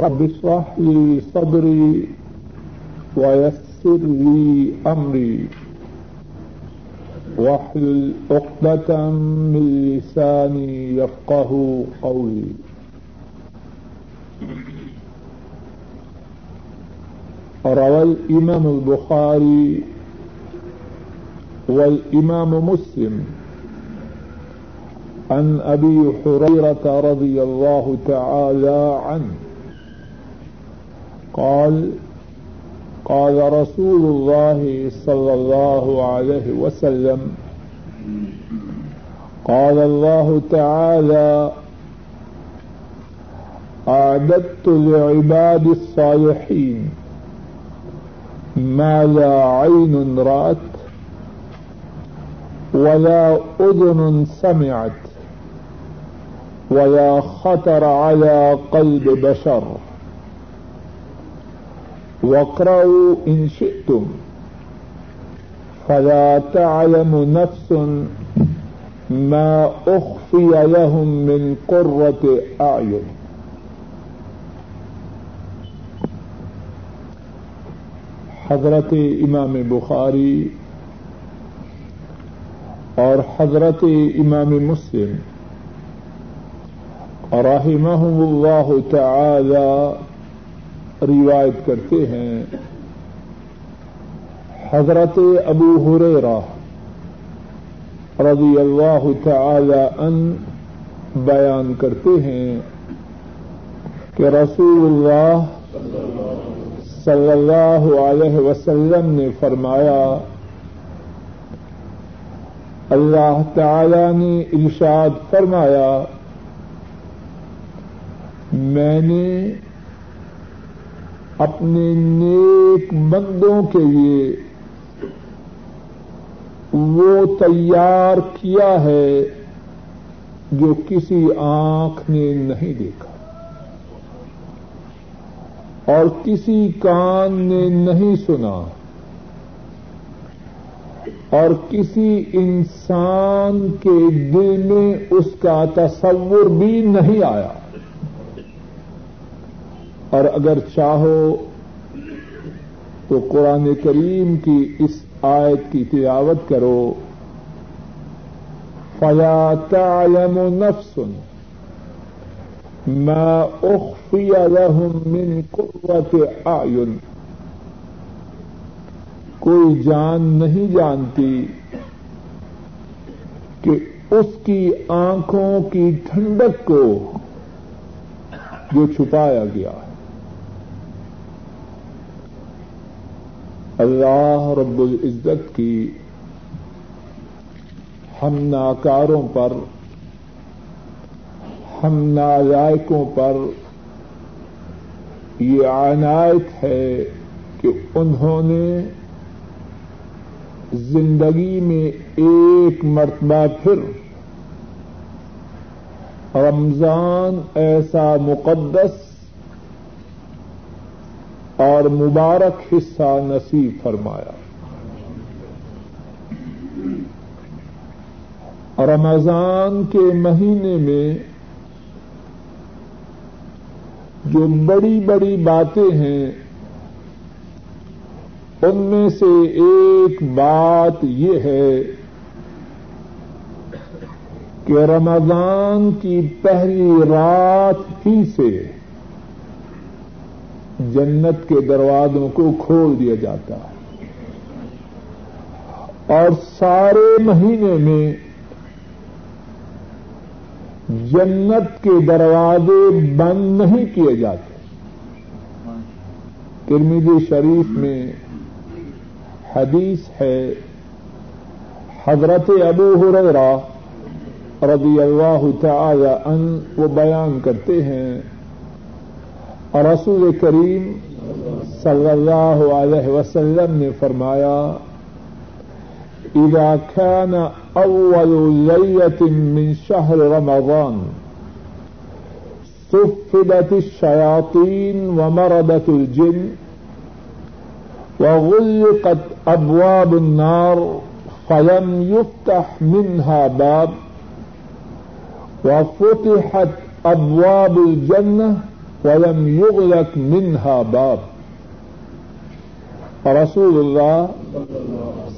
رب اشرح لي صدري ويسر لي أمري. واحلل عقدة من لساني يفقه قولي. روى الإمام البخاري والإمام مسلم عن أبي حريرة رضي الله تعالى عنه. قال قال رسول الله صلى الله عليه وسلم، قال الله تعالى، أعددت لعباد الصالحين ما لا عين رأت ولا أذن سمعت ولا خطر على قلب بشر. واقرأوا إن شئتم فلا تعلم نفس ما أخفي لهم من قرة أعين حضرت امام بخاری اور حضرت امام مسلم رحمہ اللہ تعالی روایت کرتے ہیں، حضرت ابو حریرہ رضی اللہ تعالی ان بیان کرتے ہیں کہ رسول اللہ صلی اللہ علیہ وسلم نے فرمایا، اللہ تعالی نے ارشاد فرمایا، میں نے اپنے نیک بندوں کے لیے وہ تیار کیا ہے جو کسی آنکھ نے نہیں دیکھا اور کسی کان نے نہیں سنا اور کسی انسان کے دل میں اس کا تصور بھی نہیں آیا اور اگر چاہو تو قرآن کریم کی اس آیت کی تلاوت کرو۔ فلا تعلم نفس ما أخفي لهم من قرة أعين۔ کوئی جان نہیں جانتی کہ اس کی آنکھوں کی ٹھنڈک کو جو چھپایا گیا ہے۔ اللہ رب العزت کی ہم ناکاروں پر، ہم نالائکوں پر یہ عنایت ہے کہ انہوں نے زندگی میں ایک مرتبہ پھر رمضان ایسا مقدس اور مبارک حصہ نصیب فرمایا۔ رمضان کے مہینے میں جو بڑی بڑی باتیں ہیں، ان میں سے ایک بات یہ ہے کہ رمضان کی پہلی رات ہی سے جنت کے دروازوں کو کھول دیا جاتا ہے۔ اور سارے مہینے میں جنت کے دروازے بند نہیں کیے جاتے۔ ترمیدی شریف میں حدیث ہے، حضرت ابو حریرہ رضی اللہ تعالی ان وہ بیان کرتے ہیں اور رسول کریم صلی اللہ علیہ وسلم نے فرمایا إذا كان أول ليلة من شهر رمضان صفدت الشياطين ومردت الجن وغلقت أبواب النار فلم يفتح منها باب وفتحت أبواب الجنة ولم يغلق منها باب. رسول اللہ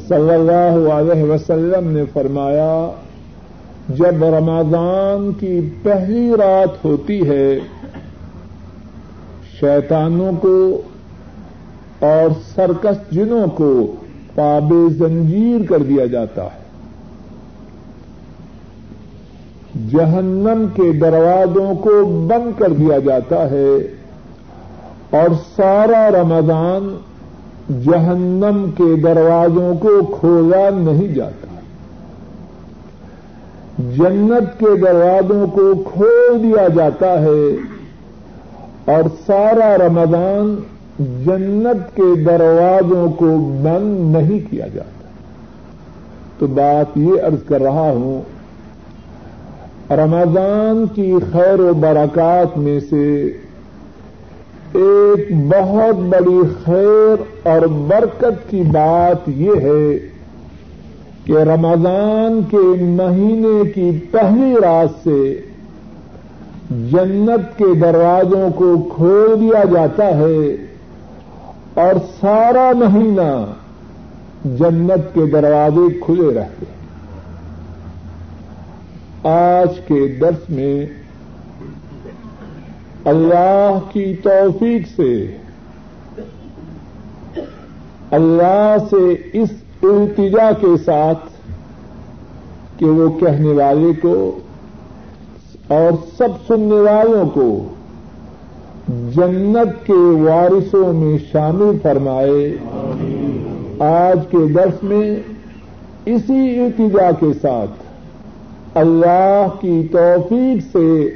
صلی اللہ علیہ وسلم نے فرمایا، جب رمضان کی پہلی رات ہوتی ہے، شیطانوں کو اور سرکس جنوں کو پاب زنجیر کر دیا جاتا ہے۔ جہنم کے دروازوں کو بند کر دیا جاتا ہے اور سارا رمضان جہنم کے دروازوں کو کھولا نہیں جاتا۔ جنت کے دروازوں کو کھول دیا جاتا ہے اور سارا رمضان جنت کے دروازوں کو بند نہیں کیا جاتا۔ تو بات یہ عرض کر رہا ہوں رمضان کی خیر و برکات میں سے ایک بہت بڑی خیر اور برکت کی بات یہ ہے کہ رمضان کے مہینے کی پہلی رات سے جنت کے دروازوں کو کھول دیا جاتا ہے اور سارا مہینہ جنت کے دروازے کھلے رہتے ہیں۔ آج کے درس میں اللہ کی توفیق سے، اللہ سے اس التجا کے ساتھ کہ وہ کہنے والے کو اور سب سننے والوں کو جنت کے وارثوں میں شامل فرمائے۔ آج کے درس میں اسی التجا کے ساتھ اللہ کی توفیق سے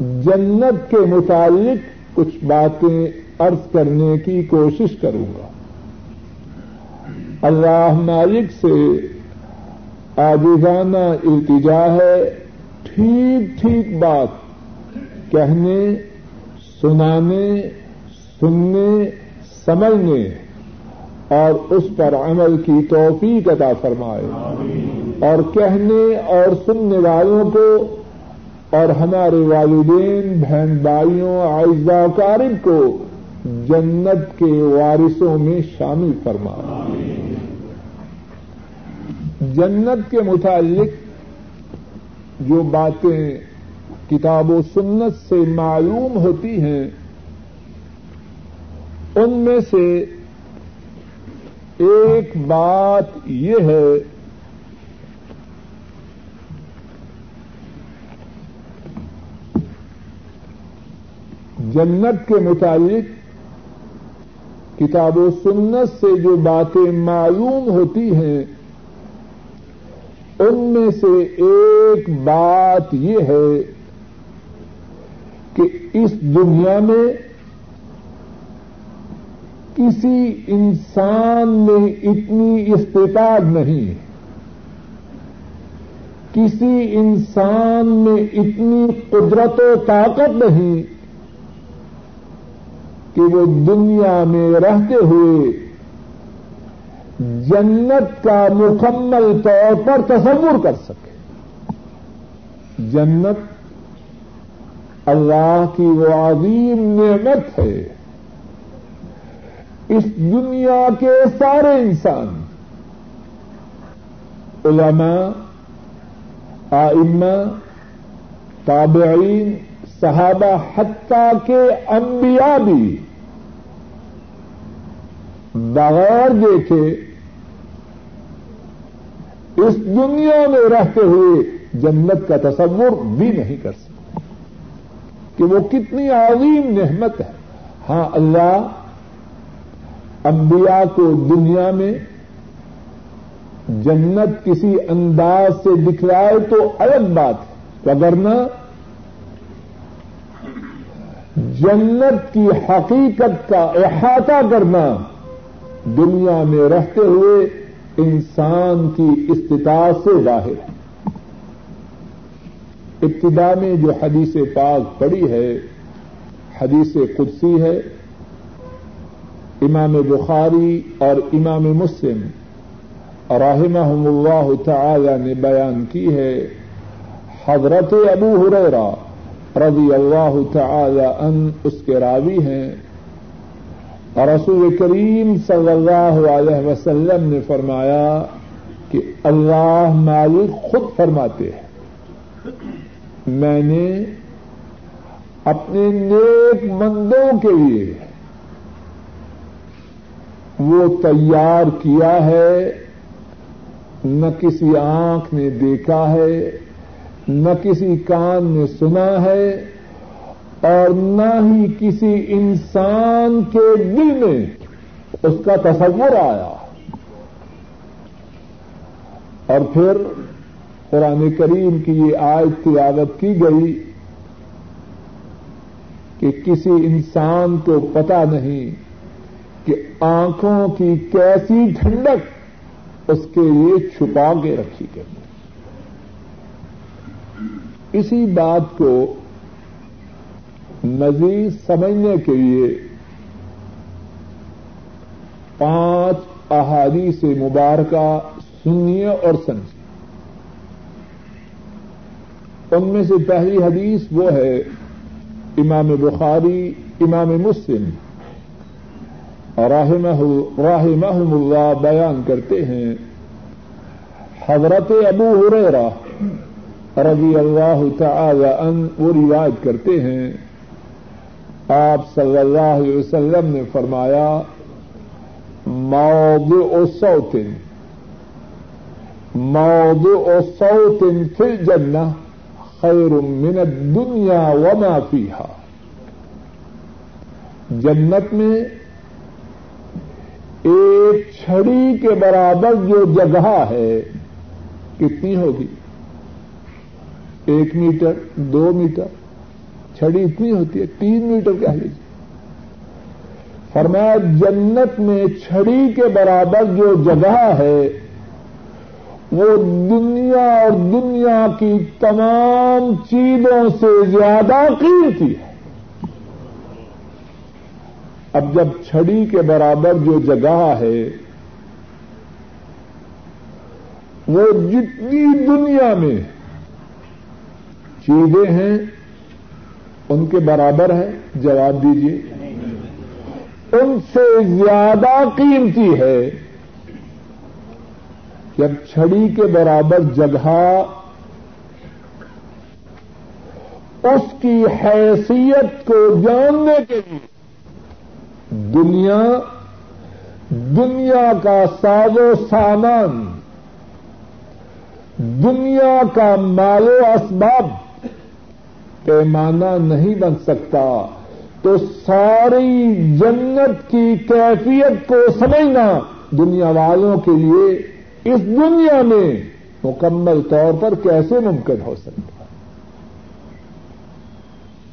جنت کے متعلق کچھ باتیں ارض کرنے کی کوشش کروں گا۔ اللہ مالک سے آجزانہ التجا ہے، ٹھیک ٹھیک بات۔ کہنے، سنانے، سننے، سمجھنے۔ اور اس پر عمل کی توفیق عطا فرمائے۔ اور کہنے اور سننے والوں کو اور ہمارے والدین بہن بھائیوں آئزہ کارب کو جنت کے وارثوں میں شامل فرما۔ جنت کے متعلق جو باتیں کتاب و سنت سے معلوم ہوتی ہیں ان میں سے ایک بات یہ ہے جنت کے متعلق کتاب و سنت سے جو باتیں معلوم ہوتی ہیں، ان میں سے ایک بات یہ ہے کہ اس دنیا میں کسی انسان میں اتنی استطاعت نہیں کسی انسان میں اتنی قدرت و طاقت نہیں کہ وہ دنیا میں رہتے ہوئے جنت کا مکمل طور پر تصور کر سکے۔ جنت اللہ کی وہ عظیم نعمت ہے۔ اس دنیا کے سارے انسان، علماء، آئمہ، تابعین، صحابہ، حتیٰ کے انبیاء بھی بغیر دیکھے اس دنیا میں رہتے ہوئے جنت کا تصور بھی نہیں کر سکتے کہ وہ کتنی عظیم نعمت ہے۔ ہاں اللہ انبیاء کو دنیا میں جنت کسی انداز سے دکھلائے تو الگ بات ہے۔ وگرنہ جنت کی حقیقت کا احاطہ کرنا دنیا میں رہتے ہوئے انسان کی استطاعت سے ظاہر ہے۔ ابتدا میں جو حدیث پاک پڑی ہے، حدیث قدسی ہے امام بخاری اور امام مسلم رحمہ اللہ تعالی نے بیان کی ہے، حضرت ابو حریرا رضی اللہ تعالی ان اس کے راوی ہیں۔ اور رسول کریم صلی اللہ علیہ وسلم نے فرمایا کہ اللہ مالک خود فرماتے ہیں۔ میں نے اپنے نیک مندوں کے لیے وہ تیار کیا ہے، نہ کسی آنکھ نے دیکھا ہے، نہ کسی کان نے سنا ہے، اور نہ ہی کسی انسان کے دل میں اس کا تصور آیا۔ اور پھر قرآن کریم کی یہ آیت تلاوت کی گئی کہ کسی انسان کو پتا نہیں کہ آنکھوں کی کیسی ٹھنڈک اس کے لیے چھپا کے رکھی گئی اسی بات کو مزید سمجھنے کے لیے پانچ احادی سے مبارکہ سنیے اور سمجھیے۔ ان میں سے پہلی حدیث وہ ہے امام بخاری، امام مسلم راہم اللہ بیان کرتے ہیں۔ حضرت ابو ہریرا رضی اللہ تعالی ان وہ روایت کرتے ہیں۔ آپ صلی اللہ علیہ وسلم نے فرمایا، موضع صوت موضع صوت فی الجنہ خیر من الدنیا وما فیہا۔ جنت میں ایک چھڑی کے برابر جو جگہ ہے، کتنی ہوگی؟ ایک میٹر، دو میٹر، چھڑی اتنی ہوتی ہے، تین میٹر کہہ لیجیے فرمایا، جنت میں چھڑی کے برابر جو جگہ ہے، وہ دنیا اور دنیا کی تمام چیزوں سے زیادہ قیمتی ہے۔ اب جب چھڑی کے برابر جو جگہ ہے، وہ جتنی دنیا میں چیزیں ہیں، ان کے برابر ہے جواب دیجیے ان سے زیادہ قیمتی ہے جب چھڑی کے برابر جگہ، اس کی حیثیت کو جاننے کے لیے دنیا دنیا کا ساز و سامان، دنیا کا مال و اسباب پیمانہ نہیں بن سکتا، تو ساری جنت کی کیفیت کو سمجھنا دنیا والوں کے لیے اس دنیا میں مکمل طور پر کیسے ممکن ہو سکتا۔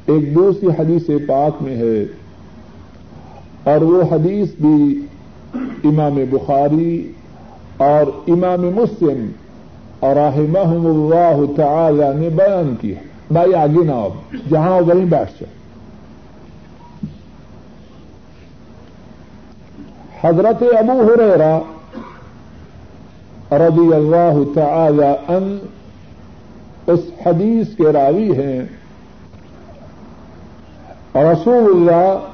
ایک دوسری حدیث پاک میں ہے اور وہ حدیث بھی امام بخاری اور امام مسلم اور رحمہ اللہ تعالی نے بیان کی ہے۔ بھائی آگے نہ آپ جہاں وہیں بیٹھ جائے حضرت ابو ہریرا رضی اللہ تعالی ان اس حدیث کے راوی ہیں۔ رسول اللہ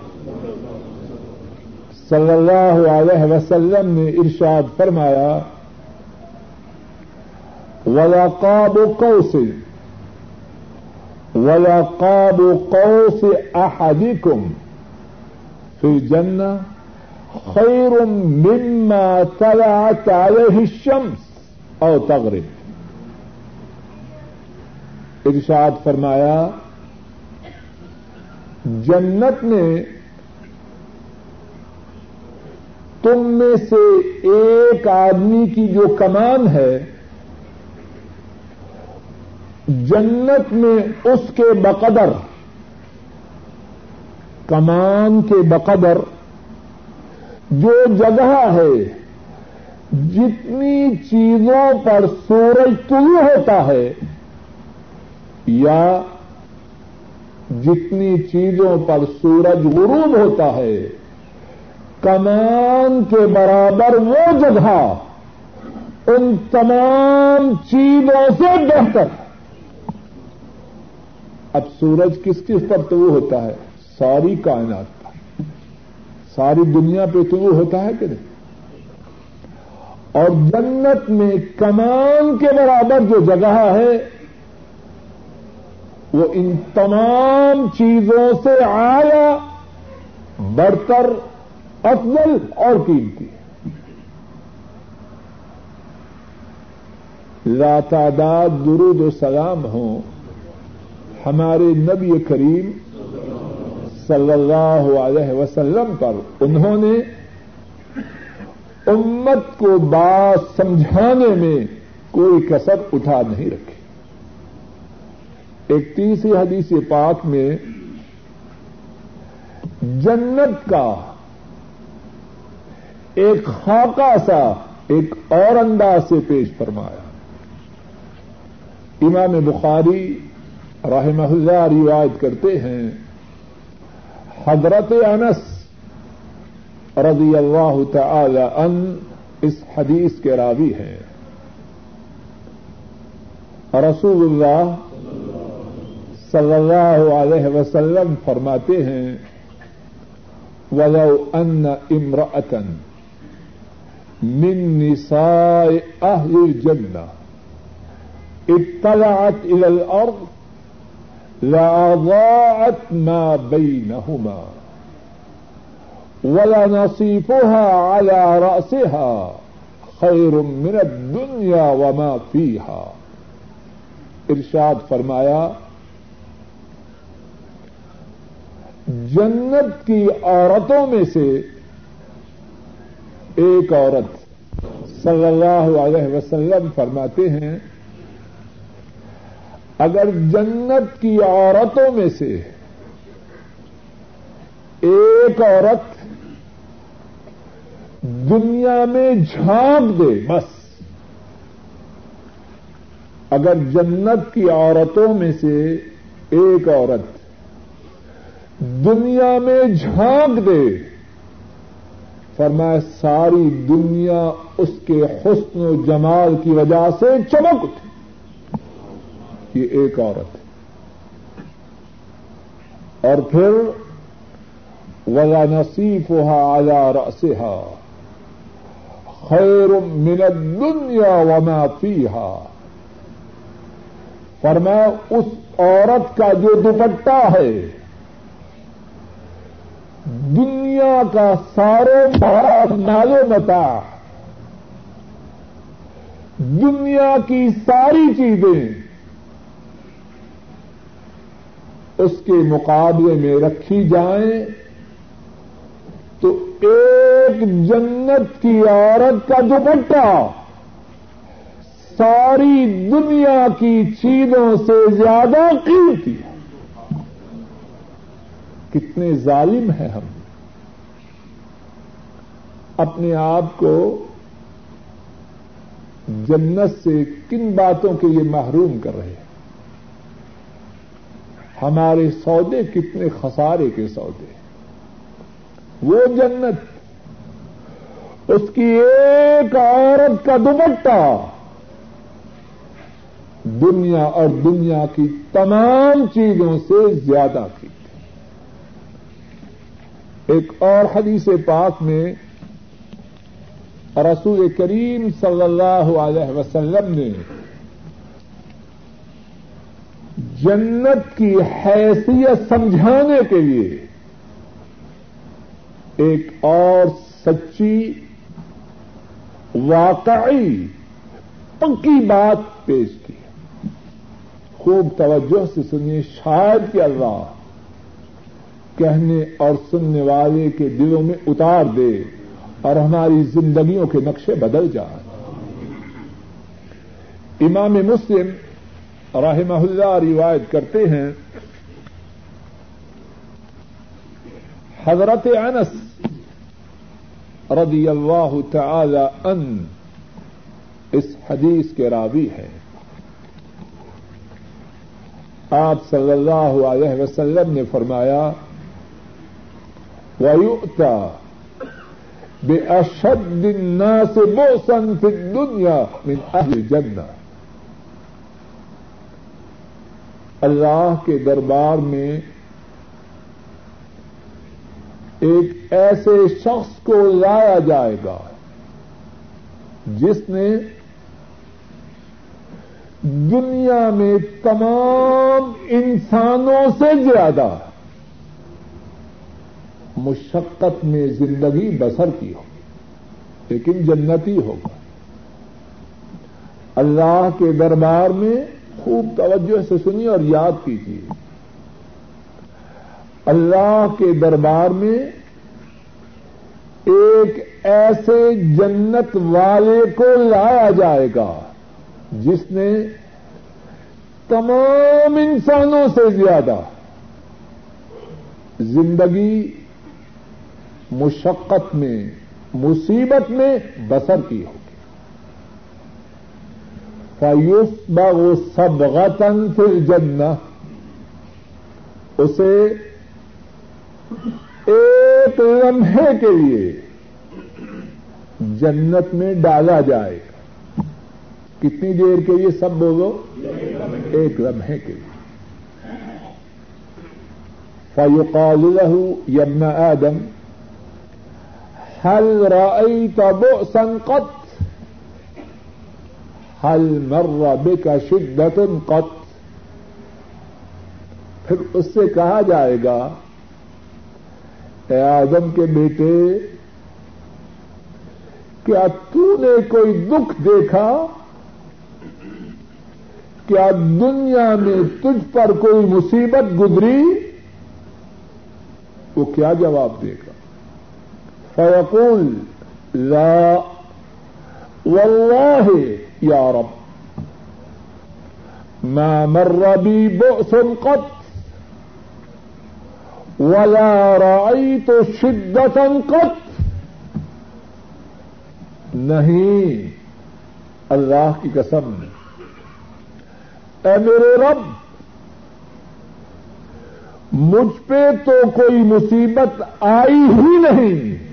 صلی اللہ علیہ وسلم نے ارشاد فرمایا ولاقاب قوس ولاقاب قوس احدكم في الجنه خیر مما طلعت عليه الشمس او تغرب۔ ارشاد فرمایا، جنت میں تم میں سے ایک آدمی کی جو کمان ہے، جنت میں اس کے بقدر، کمان کے بقدر جو جگہ ہے، جتنی چیزوں پر سورج طلوع ہوتا ہے، یا جتنی چیزوں پر سورج غروب ہوتا ہے۔ کمان کے برابر وہ جگہ ان تمام چیزوں سے بہتر۔ اب سورج کس کس پر طلوع ہوتا ہے؟ ساری کائنات پر۔ ساری دنیا پہ طلوع ہوتا ہے کہ نہیں؟ اور جنت میں کمان کے برابر جو جگہ ہے، وہ ان تمام چیزوں سے آیا برتر افضل اور قیمتی تعداد، درود و سلام ہوں ہمارے نبی کریم صلی اللہ علیہ وسلم پر۔ انہوں نے امت کو بات سمجھانے میں کوئی کسر اٹھا نہیں رکھی۔ ایک تیسری حدیث پاک میں جنت کا ایک خاکہ سا ایک اور انداز سے پیش فرمایا۔ امام بخاری رحمہ اللہ روایت کرتے ہیں، حضرت انس رضی اللہ تعالی ان اس حدیث کے راوی ہیں۔ رسول اللہ صلی اللہ علیہ وسلم فرماتے ہیں، ولو ان امرأة من نساء اہل الجنہ اطلعت الى الارض لاضاعت ما بينهما ولنصيفها على رأسها خير من الدنيا وما فيها. ارشاد فرمایا، جنت کی عورتوں میں سے ایک عورت صلی اللہ علیہ وسلم فرماتے ہیں، اگر جنت کی عورتوں میں سے ایک عورت دنیا میں جھانک دے، بس، اگر جنت کی عورتوں میں سے ایک عورت دنیا میں جھانک دے فرمایا، ساری دنیا اس کے حسن و جمال کی وجہ سے چمک اٹھی۔ یہ ایک عورت ہے۔ اور پھر، ولا نصیف ہوا آیا رسا خیر من الدنیا وما فیہا فرمایا، اس عورت کا جو دوپٹہ ہے، دنیا کا سارے بڑا نالو متا دنیا کی ساری چیزیں اس کے مقابلے میں رکھی جائیں تو ایک جنت کی عورت کا دوپٹہ ساری دنیا کی چیزوں سے زیادہ قیمتی ہے۔ کتنے ظالم ہیں ہم۔ اپنے آپ کو جنت سے کن باتوں کے لیے محروم کر رہے ہیں؟ ہمارے سودے کتنے خسارے کے سودے وہ جنت، اس کی ایک عورت کا دوپٹہ، دنیا اور دنیا کی تمام چیزوں سے زیادہ کی ایک اور حدیث پاک میں رسول کریم صلی اللہ علیہ وسلم نے جنت کی حیثیت سمجھانے کے لیے ایک اور سچی واقعی پکی بات پیش کی خوب توجہ سے سنیے شاید کہ اللہ کہنے اور سننے والے کے دلوں میں اتار دے۔ اور ہماری زندگیوں کے نقشے بدل جائیں۔ امام مسلم رحمہ اللہ روایت کرتے ہیں، حضرت انس رضی اللہ تعالی ان اس حدیث کے راوی ہیں۔ آپ صلی اللہ علیہ وسلم نے فرمایا ويؤتى بأشد الناس بؤسا في الدنيا من أهل الجنة. اللہ کے دربار میں ایک ایسے شخص کو لایا جائے گا جس نے دنیا میں تمام انسانوں سے زیادہ مشقت میں زندگی بسر کی ہو، لیکن جنتی ہوگا اللہ کے دربار میں خوب توجہ سے سنی اور یاد کیجیے۔ اللہ کے دربار میں ایک ایسے جنت والے کو لایا جائے گا جس نے تمام انسانوں سے زیادہ زندگی مشقت میں، مصیبت میں بسر کی ہوگی۔ فیوس بغ سب غتن پھر جن اسے ایک لمحے کے لیے جنت میں ڈالا جائے۔ گا کتنی دیر کے لیے سب بولو؟ ایک لمحے کے لیے۔ فیوقال له ابن آدم هل رأيت بؤسا قط؟ هل مر بك شدة قط؟ پھر اس سے کہا جائے گا، اے آدم کے بیٹے، کیا تو نے کوئی دکھ دیکھا؟ کیا دنیا میں تجھ پر کوئی مصیبت گزری؟ وہ کیا جواب دے گا؟ فیقول لا. واللہ یا رب، ما مر بی بؤس قط، ولا رأيت شدة قط. نہیں، اللہ کی قسم، اے میرے رب، مجھ پہ تو کوئی مصیبت آئی ہی نہیں۔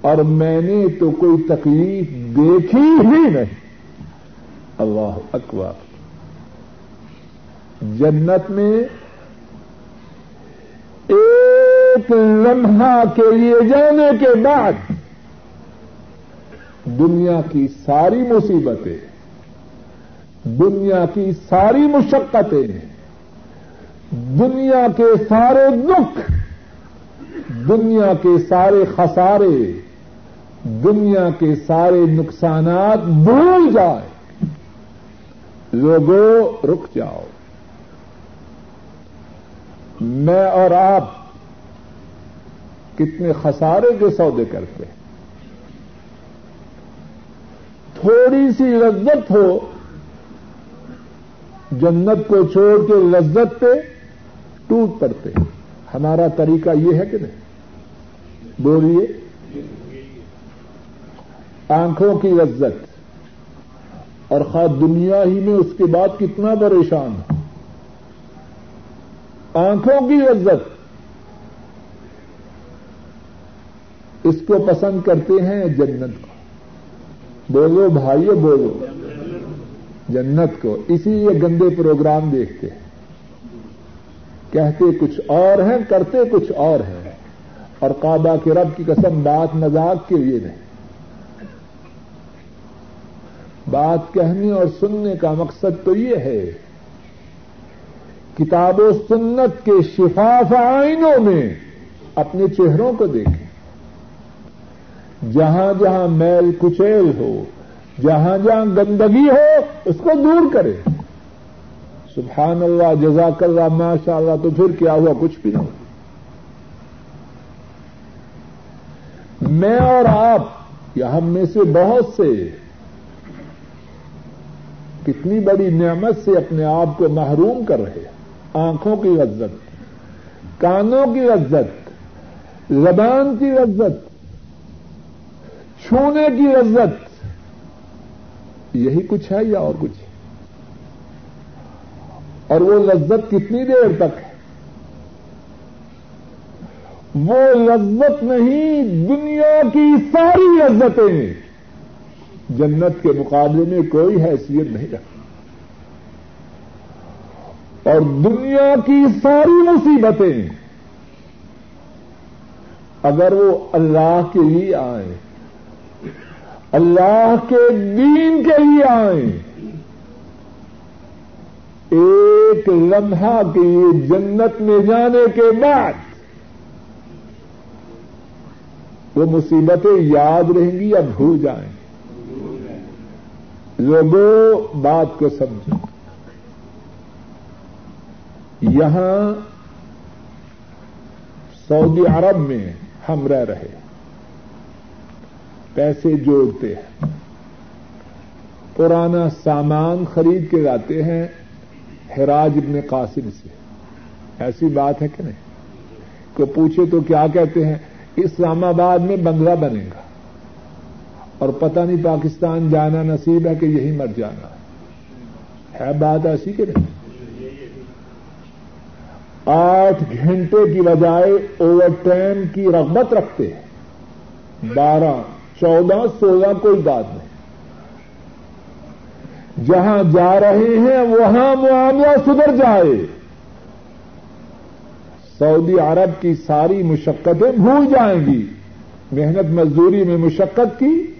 اور میں نے تو کوئی تکلیف دیکھی ہی نہیں۔ اللہ اکبر۔ جنت میں ایک لمحہ کے لیے جانے کے بعد دنیا کی ساری مصیبتیں، دنیا کی ساری مشقتیں، دنیا کے سارے دکھ، دنیا کے سارے خسارے دنیا کے سارے نقصانات بھول جائے۔ لوگوں، رک جاؤ۔ میں اور آپ کتنے خسارے کے سودے کرتے ہیں۔ تھوڑی سی لذت ہو، جنت کو چھوڑ کے لذت پہ ٹوٹ پڑتے ہمارا طریقہ یہ ہے کہ نہیں؟ بولیے۔ آنکھوں کی لذت اور خاص دنیا ہی میں اس کے بعد کتنا پریشان ہو۔ آنکھوں کی لذت۔ اس کو پسند کرتے ہیں جنت کو۔ بولو بھائیو بولو۔ جنت کو۔ اسی لیے گندے پروگرام دیکھتے ہیں۔ کہتے کچھ اور ہیں، کرتے کچھ اور ہیں۔ اور کعبہ کے رب کی قسم، بات مذاق کے لیے نہیں۔ بات کہنے اور سننے کا مقصد تو یہ ہے، کتاب و سنت کے شفاف آئینوں میں اپنے چہروں کو دیکھیں۔ جہاں جہاں میل کچیل ہو، جہاں جہاں گندگی ہو، اس کو دور کرے سبحان اللہ، جزاک اللہ ماشاء اللہ تو پھر کیا ہوا؟ کچھ بھی نہ ہو۔ میں اور آپ، یا ہم میں سے بہت سے کتنی بڑی نعمت سے اپنے آپ کو محروم کر رہے ہیں۔ آنکھوں کی لذت کانوں کی لذت زبان کی لذت چھونے کی لذت یہی کچھ ہے یا اور کچھ؟ اور وہ لذت کتنی دیر تک ہے؟ وہ لذت نہیں، دنیا کی ساری لذتیں۔ جنت کے مقابلے میں کوئی حیثیت نہیں رکھتی اور دنیا کی ساری مصیبتیں اگر وہ اللہ کے لیے آئیں، اللہ کے دین کے لیے آئیں، ایک لمحہ کے لیے جنت میں جانے کے بعد وہ مصیبتیں یاد رہیں گی یا بھول جائیں۔ لوگوں بات کو سمجھو یہاں سعودی عرب میں ہم رہ رہے پیسے جوڑتے ہیں۔ پرانا سامان خرید کے لاتے ہیں حراج ابن قاسم سے۔ ایسی بات ہے کہ نہیں؟ کو پوچھے تو کیا کہتے ہیں؟ اسلام آباد میں بنگلہ بنے گا۔ اور پتہ نہیں پاکستان جانا نصیب ہے کہ یہی مر جانا ہے۔ بات ایسی کہ نہیں؟ آٹھ گھنٹے کی بجائے اوور ٹائم کی رغبت رکھتے ہیں۔ بارہ، چودہ، سولہ کوئی بات نہیں۔ جہاں جا رہے ہیں وہاں معاملہ سدھر جائے۔ سعودی عرب کی ساری مشقتیں بھول جائیں گی۔ محنت مزدوری میں مشقت کی۔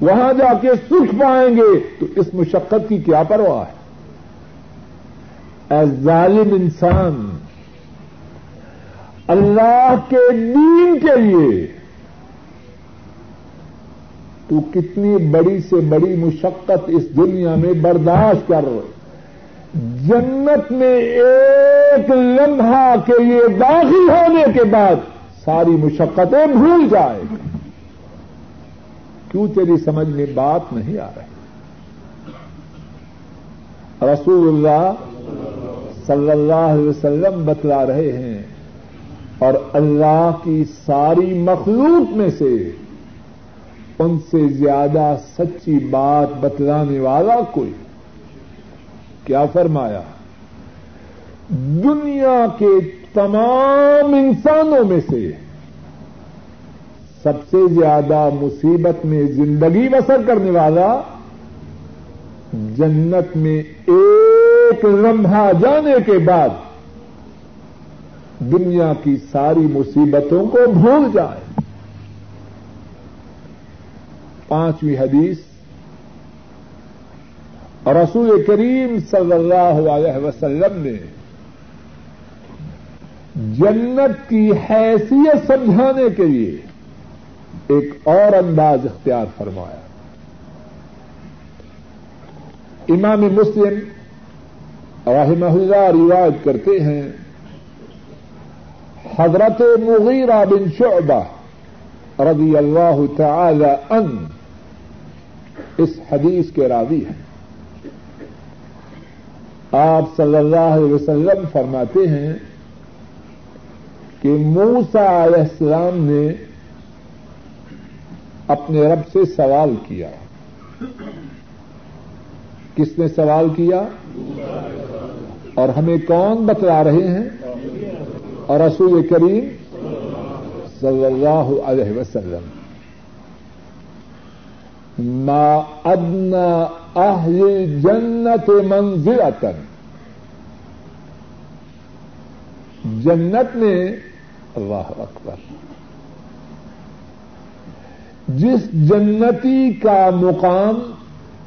وہاں جا کے سکھ پائیں گے، تو اس مشقت کی کیا پرواہ ہے؟ اے ظالم انسان، اللہ کے دین کے لیے تو کتنی بڑی سے بڑی مشقت اس دنیا میں برداشت کر۔ جنت میں ایک لمحہ کے لیے داخل ہونے کے بعد ساری مشقتیں بھول جائے۔ کیوں تیری سمجھ میں بات نہیں آ رہی؟ رسول اللہ صلی اللہ علیہ وسلم بتلا رہے ہیں، اور اللہ کی ساری مخلوق میں سے ان سے زیادہ سچی بات بتلانے والا کوئی۔ کیا فرمایا؟ دنیا کے تمام انسانوں میں سے سب سے زیادہ مصیبت میں زندگی بسر کرنے والا جنت میں ایک لمحہ جانے کے بعد دنیا کی ساری مصیبتوں کو بھول جائے۔ پانچویں حدیث، رسول کریم صلی اللہ علیہ وسلم نے جنت کی حیثیت سمجھانے کے لیے ایک اور انداز اختیار فرمایا۔ امام مسلم رحمہ اللہ روایت کرتے ہیں، حضرت مغیرہ بن شعبہ رضی اللہ تعالی ان اس حدیث کے راوی ہیں۔ آپ صلی اللہ علیہ وسلم فرماتے ہیں کہ موسا علیہ السلام نے اپنے رب سے سوال کیا۔ کس نے سوال کیا؟ اور ہمیں کون بتلا رہے ہیں؟ اور رسول کریم صلی اللہ علیہ وسلم۔ ما ادنا اہل جنت منزل جنت میں اللہ اکبر۔ جس جنتی کا مقام،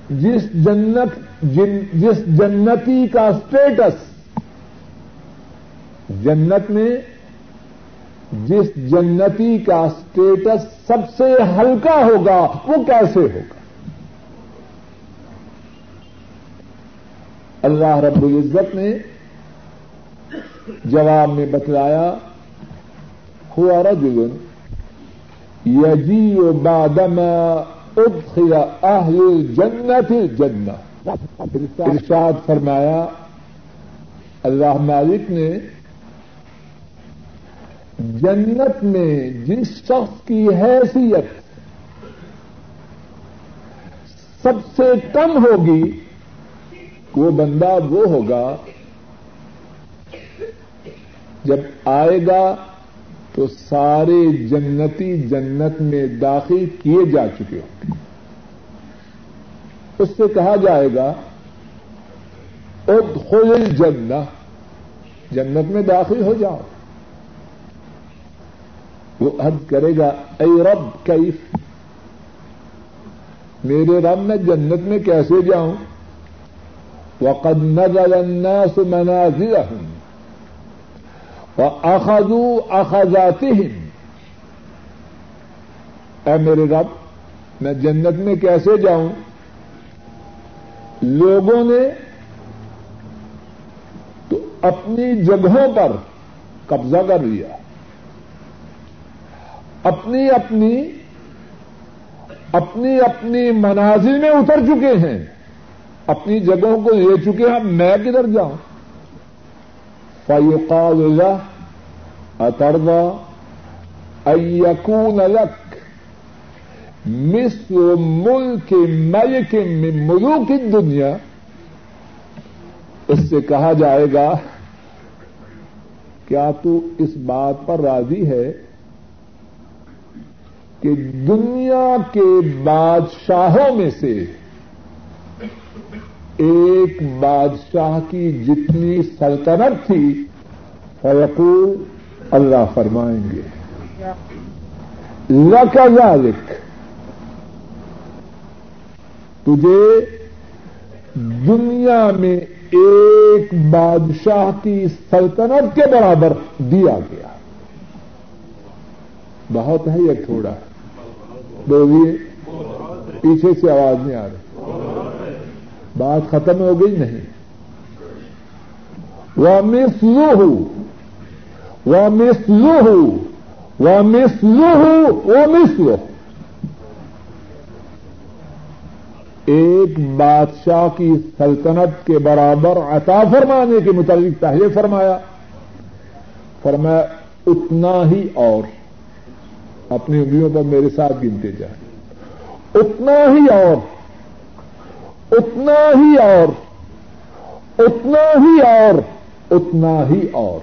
جس جنت، جن، جس جنتی کا اسٹیٹس جنت میں، جس جنتی کا اسٹیٹس سب سے ہلکا ہوگا، وہ کیسے ہوگا؟ اللہ رب العزت نے جواب میں بتلایا، ہوا رجل یجی بادم ادخل اہل جنت جنت ارشاد فرمایا، اللہ مالک نے جنت میں جس شخص کی حیثیت سب سے کم ہوگی، وہ بندہ وہ ہوگا جب آئے گا تو سارے جنتی جنت میں داخل کیے جا چکے ہوں۔ گے اس سے کہا جائے گا، ادخل الجنہ، جنت میں داخل ہو جاؤ۔ وہ حد کرے گا، اے رب، کیف؟ میرے رب، میں جنت میں کیسے جاؤں؟ وقد نزل الناس منازلهم واخذوا اخذاتهم اے میرے رب، میں جنت میں کیسے جاؤں؟ لوگوں نے تو اپنی جگہوں پر قبضہ کر لیا۔ اپنی اپنی اپنی اپنی منازل میں اتر چکے ہیں۔ اپنی جگہوں کو لے چکے ہیں۔ میں کدھر جاؤں؟ فیوقال اللہ اتروا ایکون لک مصر ملک ملک من ملوک دنیا اس سے کہا جائے گا، کیا تو اس بات پر راضی ہے کہ دنیا کے بادشاہوں میں سے ایک بادشاہ کی جتنی سلطنت تھی، فیقول اللہ فرمائیں گے، لکا ذالک، تجھے دنیا میں ایک بادشاہ کی سلطنت کے برابر دیا گیا۔ بہت ہے یا تھوڑا؟ بولیے، پیچھے سے آواز نہیں آ رہی۔ بات ختم ہو گئی نہیں۔ وہ مسلو ہوں وہ مسلو ہوں وہ مسلو ہوں وہ مسلو ایک بادشاہ کی سلطنت کے برابر عطا فرمانے کے متعلق پہلے فرمایا۔ فرمایا، اتنا ہی اور۔ اپنی انگلیوں پر میرے ساتھ گنتے جائیں۔ اتنا ہی اور۔ اتنا ہی اور، اتنا ہی اور، اتنا ہی اور۔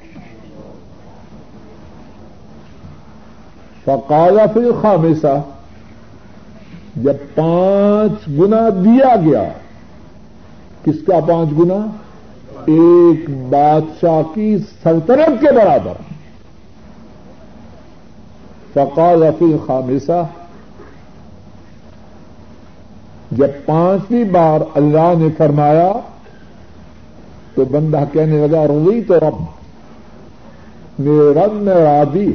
فقالا پھر خامسا جب پانچ گنا دیا گیا، کس کا پانچ گنا؟ ایک بادشاہ کی سلطنت کے برابر۔ فقال فی خامسہ جب پانچویں بار اللہ نے فرمایا تو بندہ کہنے لگا روئی تو رب میرے رب میں راضی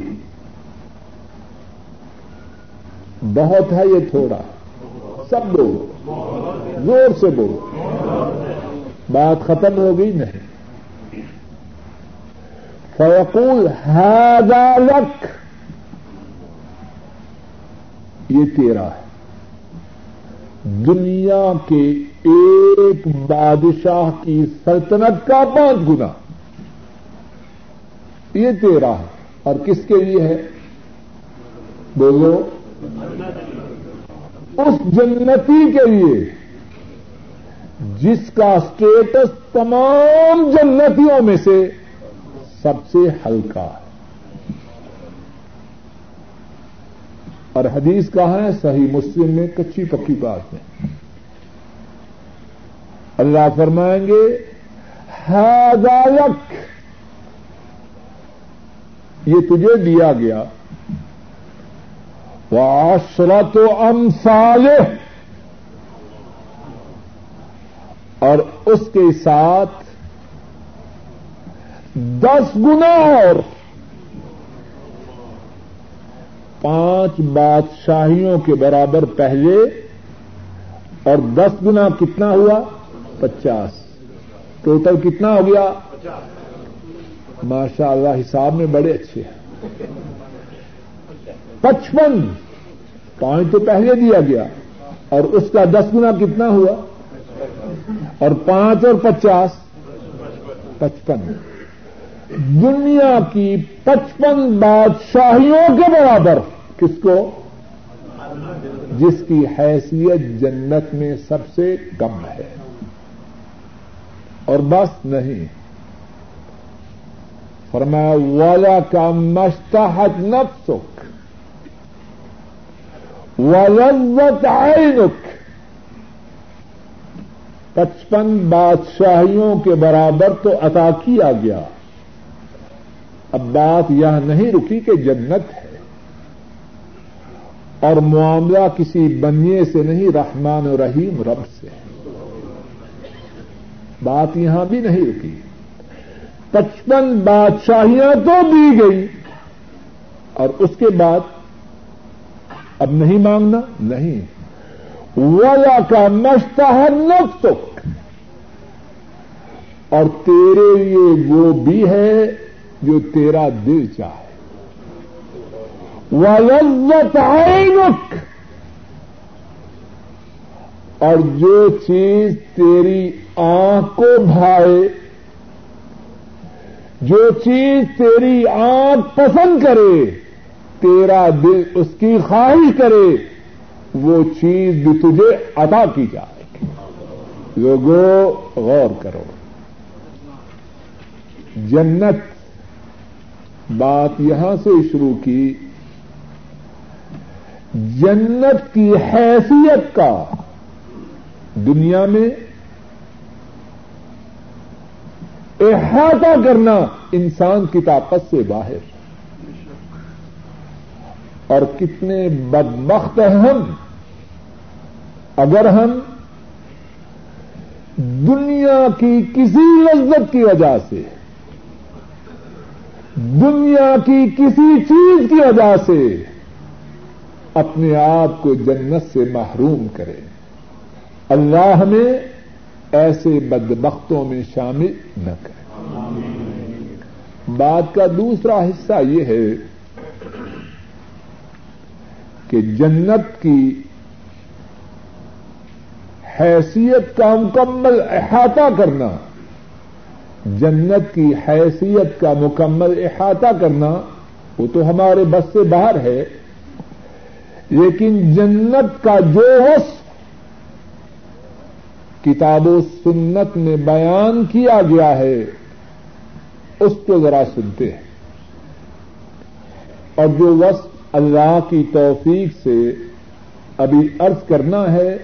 بہت ہے یہ تھوڑا۔ سب بولو۔ زور سے بولو۔ بات ختم ہو گئی نہیں۔ فیقول ہے لک یہ تیرا ہے۔ دنیا کے ایک بادشاہ کی سلطنت کا پانچ گنا۔ یہ تیرا ہے۔ اور کس کے لیے ہے؟ بولو۔ اس جنتی کے لیے۔ جس کا اسٹیٹس تمام جنتیوں میں سے سب سے ہلکا ہے۔ اور حدیث کہاں ہے، صحیح مسلم میں کچی پکی بات ہے۔ اللہ فرمائیں گے حضالک یہ تجھے دیا گیا۔ واشرت و اور اس کے ساتھ دس گنا اور پانچ بادشاہیوں کے برابر پہلے اور دس گنا کتنا ہوا؟ پچاس۔ ٹوٹل کتنا ہو گیا؟ ماشاء اللہ حساب میں بڑے اچھے ہیں۔ پچپن۔ پانچ تو پہلے دیا گیا۔ اور اس کا دس گنا کتنا ہوا؟ اور پانچ اور پچاس؟ پچپن۔ دنیا کی پچپن بادشاہیوں کے برابر کس کو؟ جس کی حیثیت جنت میں سب سے کم ہے۔ اور بس نہیں۔ فرمایا والا کا مشتحت نفسک ولذت عینک پچپن بادشاہیوں کے برابر تو عطا کیا گیا۔ اب بات یہ نہیں رکی کہ جنت ہے اور معاملہ کسی بنیے سے نہیں، رحمان و رحیم رب سے بات یہاں بھی نہیں رکی۔ پچپن بادشاہیاں تو دی گئی۔ اور اس کے بعد اب نہیں مانگنا، نہیں۔ ولا کا مشتہر نفتک اور تیرے لیے وہ بھی ہے جو تیرا دل چاہے۔ وہ لذت عینک اور جو چیز تیری آنکھ کو بھائے، جو چیز تیری آنکھ پسند کرے، تیرا دل اس کی خواہش کرے، وہ چیز بھی تجھے عطا کی جائے گی۔ لوگوں، غور کرو۔ جنت بات یہاں سے شروع کی، جنت کی حیثیت کا دنیا میں احاطہ کرنا انسان کی طاقت سے باہر۔ اور کتنے بدبخت ہیں ہم، اگر ہم دنیا کی کسی لذت کی وجہ سے دنیا کی کسی چیز کی وجہ سے اپنے آپ کو جنت سے محروم کریں اللہ میں ایسے بدبختوں میں شامل نہ کریں بات کا دوسرا حصہ یہ ہے کہ جنت کی حیثیت کا مکمل احاطہ کرنا جنت کی حیثیت کا مکمل احاطہ کرنا وہ تو ہمارے بس سے باہر ہے، لیکن جنت کا جو وصف کتاب و سنت میں بیان کیا گیا ہے، اس کو ذرا سنتے ہیں۔ اور جو وصف اللہ کی توفیق سے ابھی ارض کرنا ہے،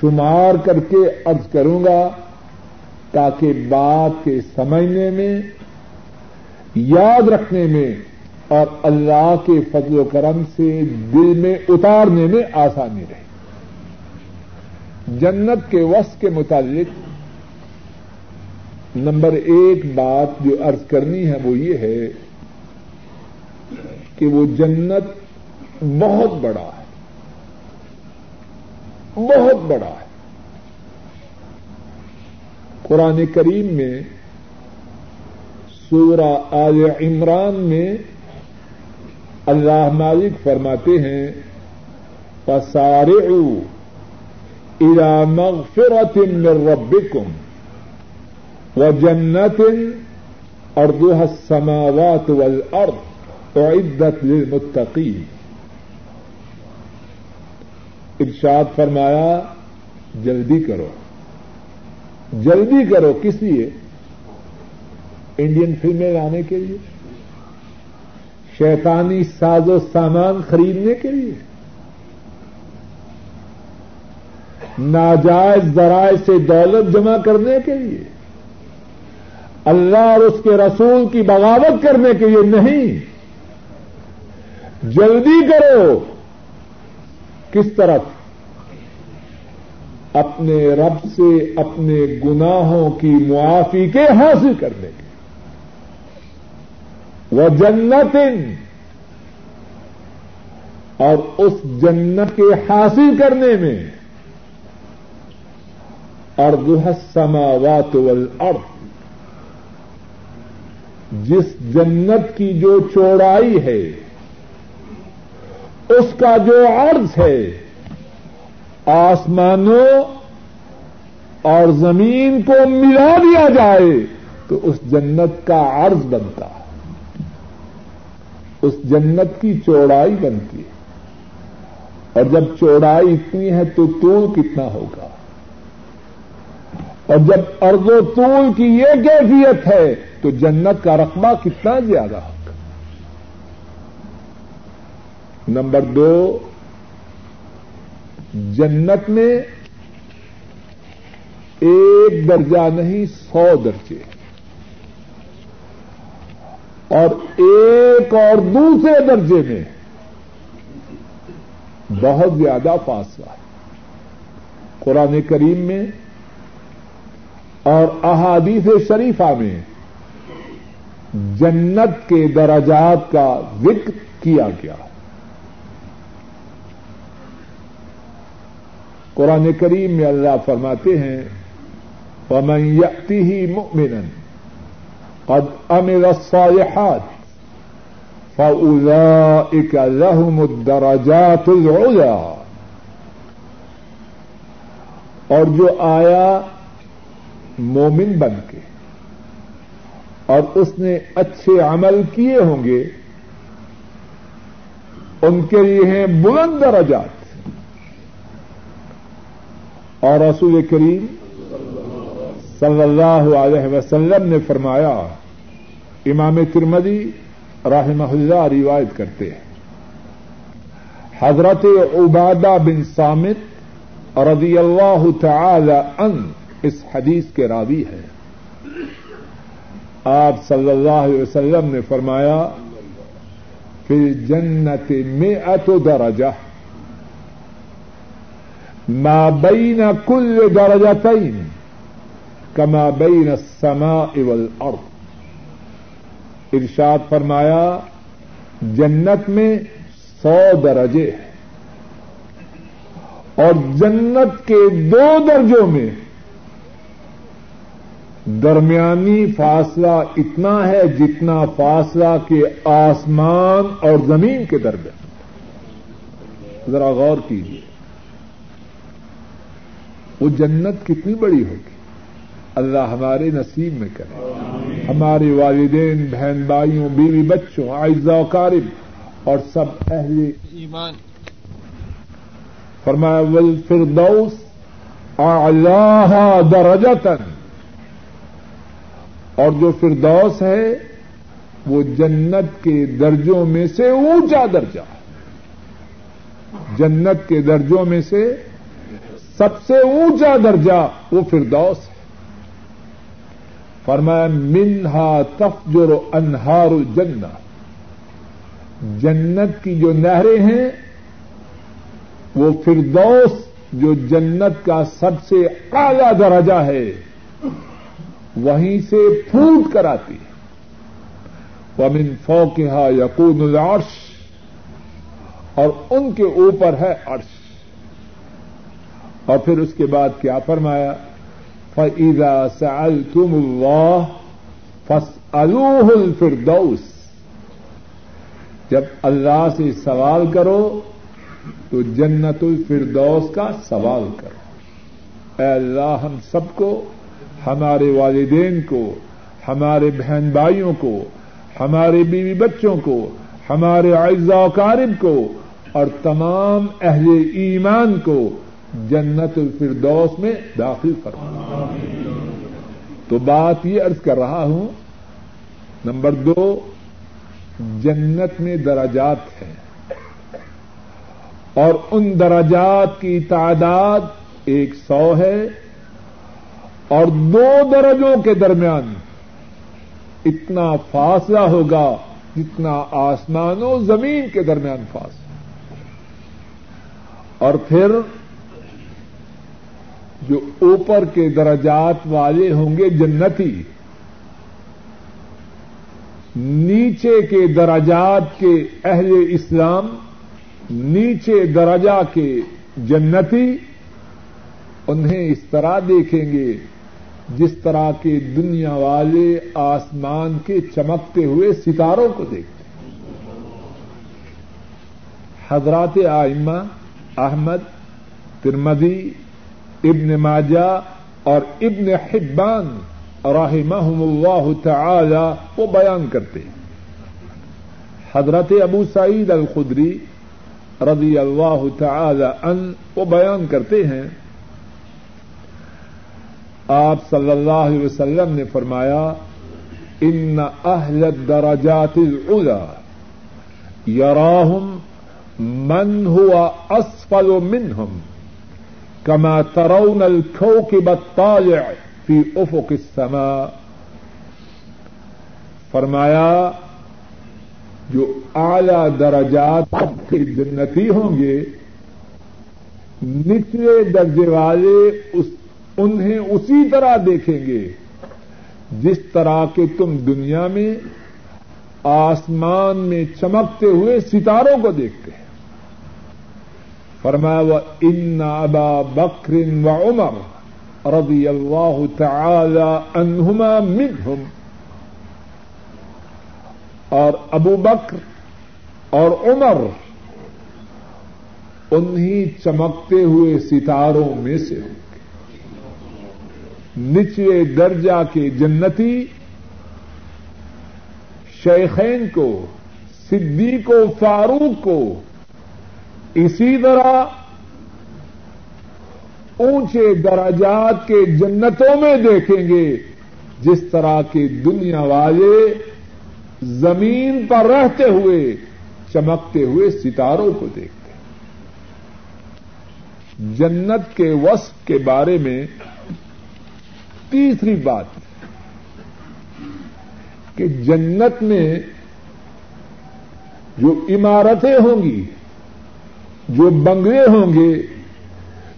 شمار کر کے ارض کروں گا۔ تاکہ بات کے سمجھنے میں، یاد رکھنے میں اور اللہ کے فضل و کرم سے دل میں اتارنے میں آسانی رہے۔ جنت کے وس کے متعلق نمبر ایک بات جو ارض کرنی ہے وہ یہ ہے کہ وہ جنت بہت بڑا ہے۔ بہت بڑا ہے۔ قرآن کریم میں، سورہ آل عمران میں اللہ مالک فرماتے ہیں، فسارعوا الى مغفرة من ربكم وجنة أرضها السماوات والأرض أعدت للمتقين۔ ارشاد فرمایا، جلدی کرو۔ جلدی کرو کس لیے؟ انڈین فلمیں لانے کے لیے، شیطانی ساز و سامان خریدنے کے لیے، ناجائز ذرائع سے دولت جمع کرنے کے لیے، اللہ اور اس کے رسول کی بغاوت کرنے کے لیے نہیں۔ جلدی کرو کس طرف؟ اپنے رب سے اپنے گناہوں کی معافی کے حاصل کرنے کے وہ جنت اور اس جنت کے حاصل کرنے میں۔ اردو سماوات والارض جس جنت کی جو چوڑائی ہے، اس کا جو عرض ہے آسمانوں اور زمین کو ملا دیا جائے تو اس جنت کا عرض بنتا ہے۔ اس جنت کی چوڑائی بنتی ہے۔ اور جب چوڑائی اتنی ہے تو طول کتنا ہوگا؟ اور جب ارض و طول کی یہ کیفیت ہے تو جنت کا رقبہ کتنا زیادہ ہوگا؟ نمبر دو جنت میں ایک درجہ نہیں، سو درجے۔ اور ایک اور دوسرے درجے میں بہت زیادہ فاصلہ ہے۔ قرآن کریم میں اور احادیث شریفہ میں جنت کے درجات کا ذکر کیا گیا۔ ہے قرآن کریم میں اللہ فرماتے ہیں، ومن يأته مؤمنا قد عمل الصالحات فأولئك لهم الدرجات العلى۔ اور جو آیا مومن بن کے، اور اس نے اچھے عمل کیے ہوں گے، ان کے لیے ہیں بلند درجات۔ اور رسول کریم صلی اللہ علیہ وسلم نے فرمایا، امام ترمدی رحمہ اللہ روایت کرتے ہیں۔ حضرت عبادہ بن سامت رضی اللہ تعالی ان اس حدیث کے راوی ہے آپ صلی اللہ علیہ وسلم نے فرمایا کہ جنت میں اتو درجہ۔ ما بین کل درجتین کما بین السماء والارض ارشاد فرمایا، جنت میں سو درجے ہیں۔ اور جنت کے دو درجوں میں درمیانی فاصلہ اتنا ہے جتنا فاصلہ کے آسمان اور زمین کے درمیان۔ ذرا غور کیجیے وہ جنت کتنی بڑی ہوگی۔ اللہ ہمارے نصیب میں کرے۔ ہمارے والدین، بہن بھائیوں، بیوی بچوں و کارب اور سب اہل ایمان۔ فرمایا ول فردوس اللہ درجتن اور جو فردوس ہے، وہ جنت کے درجوں میں سے اونچا درجہ۔ جنت کے درجوں میں سے سب سے اونچا درجہ وہ فردوس ہے۔ فرمایا، منہا تفجر انہار الجنہ۔ جنت کی جو نہریں ہیں، وہ فردوس جو جنت کا سب سے اعلی درجہ ہے، وہیں سے پھوٹ کر آتی ہے۔ ومن فوقها یقون العرش، اور ان کے اوپر ہے عرش۔ اور پھر اس کے بعد کیا فرمایا؟ فَإِذَا سَأَلْتُمُ اللَّهَ فَاسْأَلُوهُ الْفِرْدَوْسِ جب اللہ سے سوال کرو تو جنت الفردوس کا سوال کرو۔ اے اللہ، ہم سب کو، ہمارے والدین کو، ہمارے بہن بھائیوں کو، ہمارے بیوی بچوں کو، ہمارے اعزا و کارب کو اور تمام اہل ایمان کو جنت الفردوس میں داخل کروں تو بات یہ عرض کر رہا ہوں، نمبر دو، جنت میں درجات ہیں۔ اور ان درجات کی تعداد ایک سو ہے۔ اور دو درجوں کے درمیان اتنا فاصلہ ہوگا جتنا آسمان و زمین کے درمیان فاصلہ۔ اور پھر جو اوپر کے درجات والے ہوں گے جنتی۔ نیچے کے درجات کے اہل اسلام، نیچے درجہ کے جنتی، انہیں اس طرح دیکھیں گے جس طرح کے دنیا والے آسمان کے چمکتے ہوئے ستاروں کو دیکھتے ہیں۔ حضرات آئمہ احمد ترمدی ابن ماجہ اور ابن حبان رحمہم اللہ تعالی وہ بیان کرتے ہیں۔ حضرت ابو سعید الخدری رضی اللہ تعالی ان وہ بیان کرتے ہیں۔ آپ صلی اللہ علیہ وسلم نے فرمایا، ان اہل الدرجات العلا یراہم من ہوا اسفل منہم کما ترون الكوكب الطالع فی افق السماء۔ فرمایا، جو اعلی درجات کے جنتی ہوں گے، نچلے درجے والے اس انہیں اسی طرح دیکھیں گے۔ جس طرح کے تم دنیا میں آسمان میں چمکتے ہوئے ستاروں کو دیکھتے ہیں۔ فرمایا و ان ابا بکر و عمر رضی اللہ تعالی عنہما منہم اور ابو بکر اور عمر انہی چمکتے ہوئے ستاروں میں سے ہوں۔ نچلے درجہ کے جنتی شیخین کو، صدیق و فاروق کو اسی طرح اونچے درجات کے جنتوں میں دیکھیں گے جس طرح کے دنیا والے زمین پر رہتے ہوئے، چمکتے ہوئے ستاروں کو دیکھتے ہیں۔ جنت کے وصف کے بارے میں تیسری بات کہ جنت میں جو عمارتیں ہوں گی جو بنگلے ہوں گے،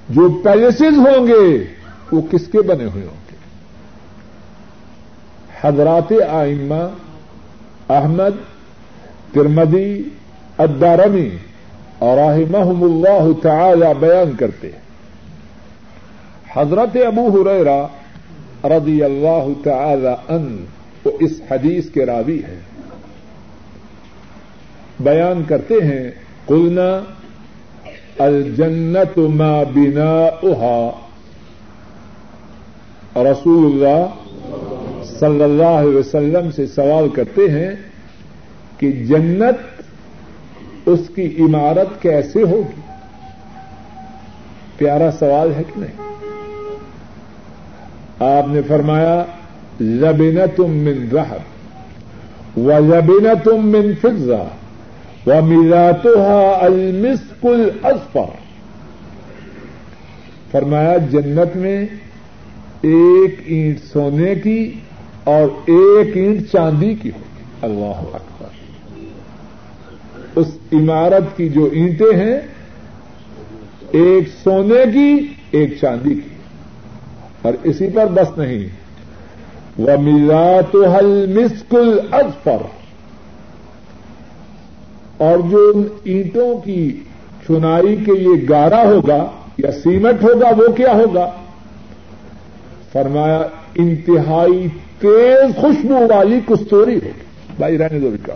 جو پیلسز ہوں گے، وہ کس کے بنے ہوئے ہوں گے؟ حضرات آئمہ احمد ترمدی ادارمی اور رحمہم اللہ تعالی بیان کرتے حضرت ابو ہریرا رضی اللہ تعالی ان وہ اس حدیث کے راوی ہیں۔ بیان کرتے ہیں، قلنا الجنت ما بنا رسول اللہ صلی اللہ علیہ وسلم سے سوال کرتے ہیں کہ جنت اس کی عمارت کیسے ہوگی؟ پیارا سوال ہے کہ نہیں؟ آپ نے فرمایا لبن تم من رحب و لبن تم من فضا و میرا تو المسکل اسفر فرمایا، جنت میں ایک اینٹ سونے کی اور ایک اینٹ چاندی کی ہوگی۔ اللہ اکبر۔ اس عمارت کی جو اینٹیں ہیں، ایک سونے کی، ایک چاندی کی۔ اور اسی پر بس نہیں۔ وہ میرا تو حل مسکل ازفر اور جو ان اینٹوں کی چنائی کے لیے گارا ہوگا یا سیمنٹ ہوگا، وہ کیا ہوگا؟ فرمایا، انتہائی تیز خوشبو والی کستوری ہوگی۔ بھائی، رہنے دو رکا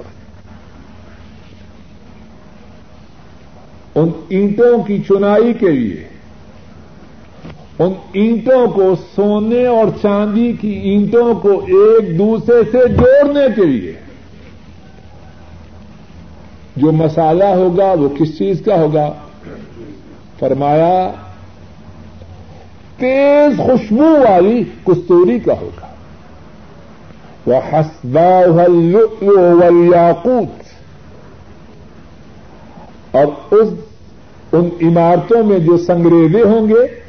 ان اینٹوں کی چنائی کے لیے، ان اینٹوں کو سونے اور چاندی کی اینٹوں کو ایک دوسرے سے جوڑنے کے لیے جو مسالہ ہوگا وہ کس چیز کا ہوگا؟ فرمایا، تیز خوشبو والی کستوری کا ہوگا۔ وہ ہسبا یاقوت اور اس، ان عمارتوں میں جو سنگریزے ہوں گے،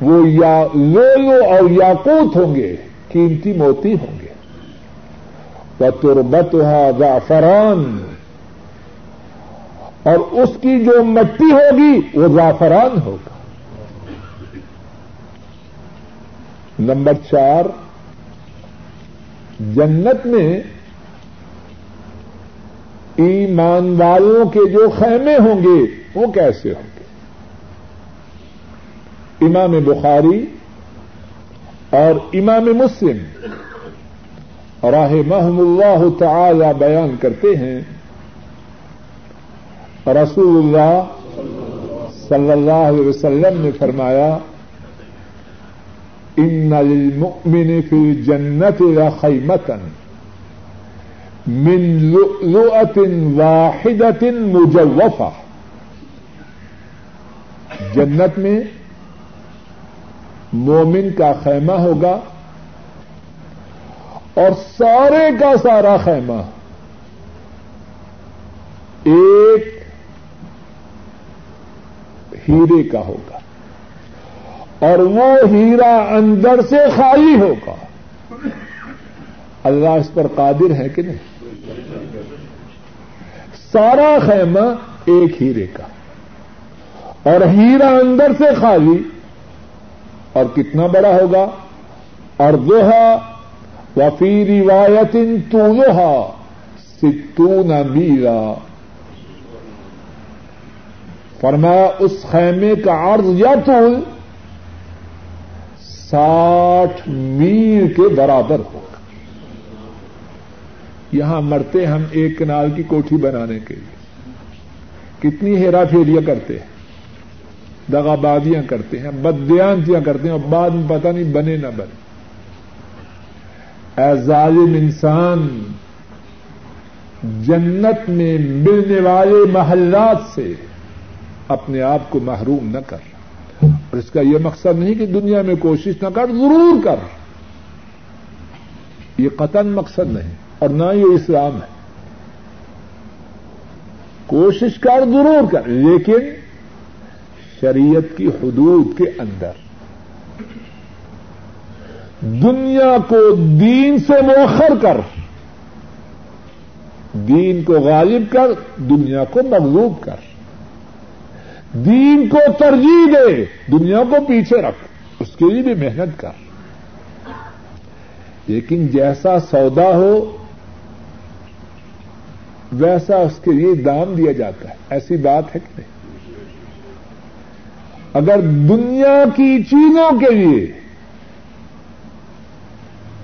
وہ یا لولو اور یاقوت ہوں گے، قیمتی موتی ہوں گے۔ تربت زعفران۔ اور اس کی جو مٹی ہوگی وہ زعفران ہوگا۔ نمبر چار، جنت میں ایمان والوں کے جو خیمے ہوں گے، وہ کیسے ہوں گے؟ امام بخاری اور امام مسلم راہ محم اللہ تعالی بیان کرتے ہیں۔ رسول اللہ صلی اللہ علیہ وسلم نے فرمایا، ان للمؤمن فی الجنت لخیمتا من لؤلؤة واحدة مجوفة. جنت میں مومن کا خیمہ ہوگا اور سارے کا سارا خیمہ۔ ایک ہیرے کا ہوگا اور وہ ہیرا اندر سے خالی ہوگا۔ اللہ اس پر قادر ہے کہ نہیں؟ سارا خیمہ ایک ہیرے کا۔ اور ہیرا اندر سے خالی اور کتنا بڑا ہوگا؟ اور دوہا وفی روایت تو ستون میرا فرمایا، اس خیمے کا عرض یا طول ساٹھ میل کے برابر ہوگا یہاں مرتے ہم ایک کنال کی کوٹھی بنانے کے لیے۔ کتنی ہیرا پھیریاں کرتے ہیں۔ دگا بادیاں کرتے ہیں بدیاں کرتے ہیں اور بعد میں پتہ نہیں بنے نہ بنے۔ اے ظالم انسان، جنت میں ملنے والے محلات سے اپنے آپ کو محروم نہ کر۔ اور اس کا یہ مقصد نہیں کہ دنیا میں کوشش نہ کر، ضرور کر۔ یہ قطن مقصد نہیں، اور نہ یہ اسلام ہے۔ کوشش کر، ضرور کر، لیکن شریعت کی حدود کے اندر۔ دنیا کو دین سے موخر کر، دین کو غالب کر، دنیا کو مغلوب کر۔ دین کو ترجیح دے، دنیا کو پیچھے رکھ۔ اس کے لیے بھی محنت کر۔ لیکن جیسا سودا ہو، ویسا اس کے لیے دام دیا جاتا ہے۔ ایسی بات ہے کہ نہیں؟ اگر دنیا کی چیزوں کے لیے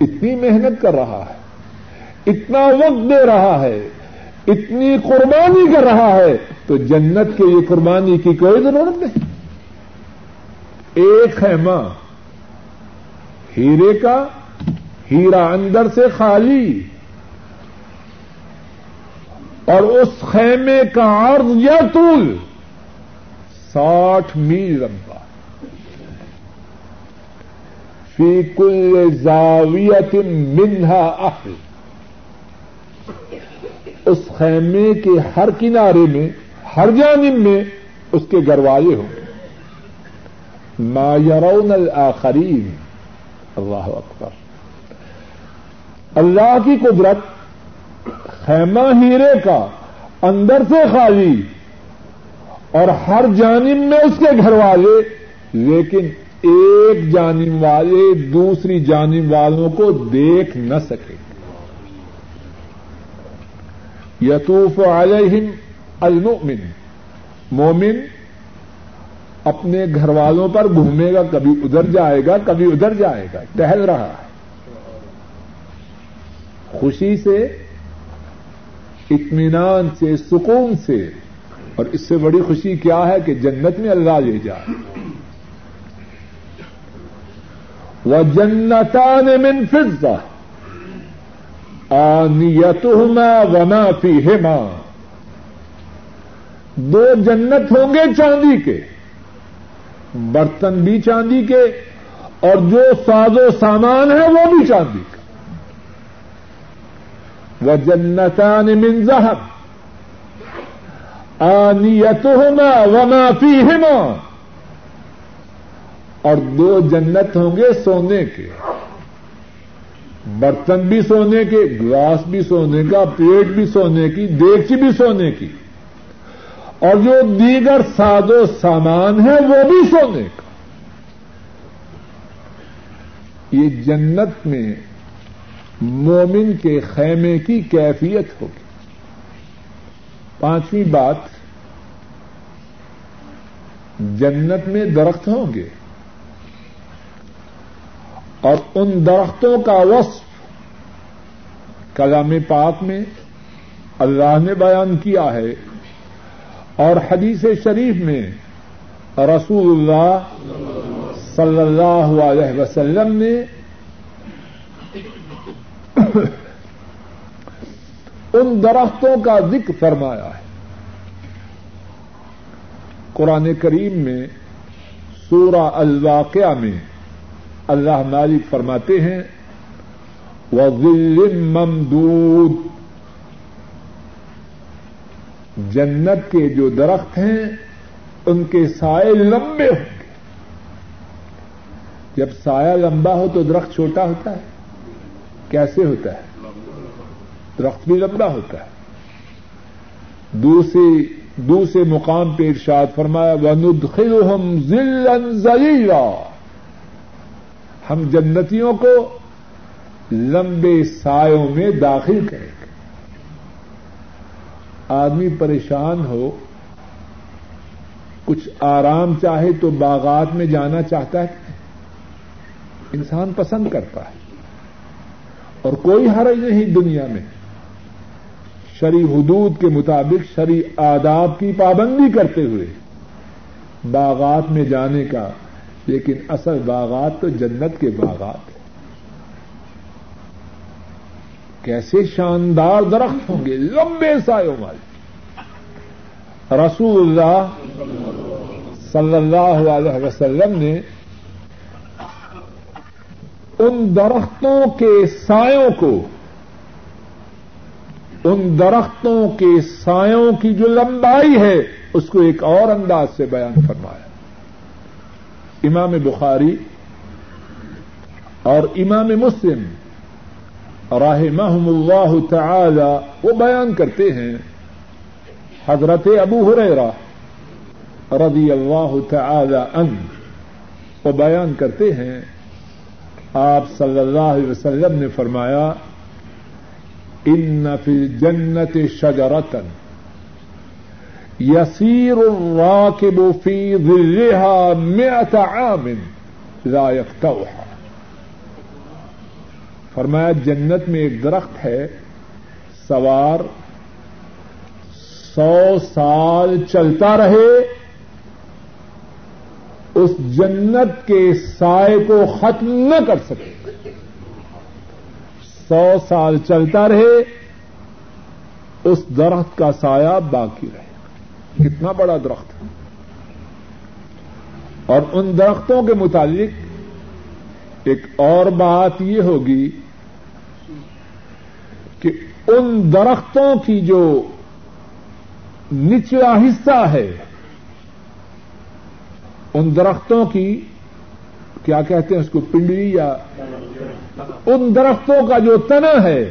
اتنی محنت کر رہا ہے، اتنا وقت دے رہا ہے، اتنی قربانی کر رہا ہے، تو جنت کے لیے قربانی کی کوئی ضرورت نہیں۔ ایک ہے ماں ہیرے کا ہیرا اندر سے خالی۔ اور اس خیمے کا عرض یا طول ساٹھ میل لمبا۔ فی کل زاویت منہا اہل اس خیمے کے ہر کنارے میں، ہر جانب میں اس کے گروالے ہوں۔ گے ما یرون الاخرین۔ اللہ اکبر۔ اللہ کی قدرت خیمہ ہیرے کا اندر سے خالی اور ہر جانب میں اس کے گھر والے لیکن ایک جانب والے دوسری جانب والوں کو دیکھ نہ سکے۔ یتوف علیہم المؤمن۔ مومن اپنے گھر والوں پر گھومے گا، کبھی ادھر جائے گا، کبھی ادھر جائے گا۔ ٹہل رہا ہے۔ خوشی سے، اطمینان سے، سکون سے۔ اور اس سے بڑی خوشی کیا ہے کہ جنت میں اللہ لے جائے وہ جنتان من فضہ آنیتہما وما فیہما. دو جنت ہوں گے چاندی کے، برتن بھی چاندی کے، اور جو ساز و سامان ہے وہ بھی چاندی کا وہ جنتان من ذہب. آنیتہما وما فیہما. اور دو جنت ہوں گے سونے کے۔ برتن بھی سونے کے، گلاس بھی سونے کا، پیٹ بھی سونے کی، دیگچی بھی سونے کی۔ اور جو دیگر ساز و سامان ہے وہ بھی سونے کا۔ یہ جنت میں مومن کے خیمے کی کیفیت ہوگی۔ پانچویں بات، جنت میں درخت ہوں گے۔ اور ان درختوں کا وصف کلام پاک میں اللہ نے بیان کیا ہے اور حدیث شریف میں رسول اللہ صلی اللہ علیہ وسلم نے ان درختوں کا ذکر فرمایا ہے۔ قرآن کریم میں سورہ الواقعہ میں اللہ مالک فرماتے ہیں وہ ممدود۔ جنت کے جو درخت ہیں، ان کے سائے لمبے ہوں گے۔ جب سایہ لمبا ہو تو درخت چھوٹا ہوتا ہے۔ کیسے ہوتا ہے؟ درخت بھی لمبا ہوتا ہے۔ دوسری دوسرے مقام پہ ارشاد فرمایا، وَنُدْخِلُهُمْ ذِلًّا ذَلِيلًا ہم جنتیوں کو لمبے سایوں میں داخل کریں گے۔ آدمی پریشان ہو، کچھ آرام چاہے تو باغات میں جانا چاہتا ہے۔ انسان پسند کرتا ہے۔ اور کوئی حرج نہیں دنیا میں۔ شری حدود کے مطابق شری آداب کی پابندی کرتے ہوئے باغات میں جانے کا لیکن اصل باغات تو جنت کے باغات ہیں۔ کیسے شاندار درخت ہوں گے، لمبے سایوں والے۔ رسول اللہ صلی اللہ علیہ وسلم نے ان درختوں کے سایوں کو، ان درختوں کے سایوں کی جو لمبائی ہے، اس کو ایک اور انداز سے بیان فرمایا۔ امام بخاری اور امام مسلم راہ محم اللہ تعالی وہ بیان کرتے ہیں حضرت ابو ہریرا رضی اللہ تعالی ان وہ بیان کرتے ہیں آپ صلی اللہ علیہ وسلم نے فرمایا، ان فی جنت شجرتن یسیر الراکب فی ظلها مئت عام لا يقطعها فرمایا، جنت میں ایک درخت ہے، سوار سو سال چلتا رہے، اس جنت کے سائے کو ختم نہ کر سکے۔ سو سال چلتا رہے، اس درخت کا سایہ باقی رہے۔ کتنا بڑا درخت ہے۔ اور ان درختوں کے متعلق ایک اور بات یہ ہوگی کہ ان درختوں کی جو نچلا حصہ ہے ان درختوں کی کیا کہتے ہیں اس کو پنڈلی یا ان درختوں کا جو تنا ہے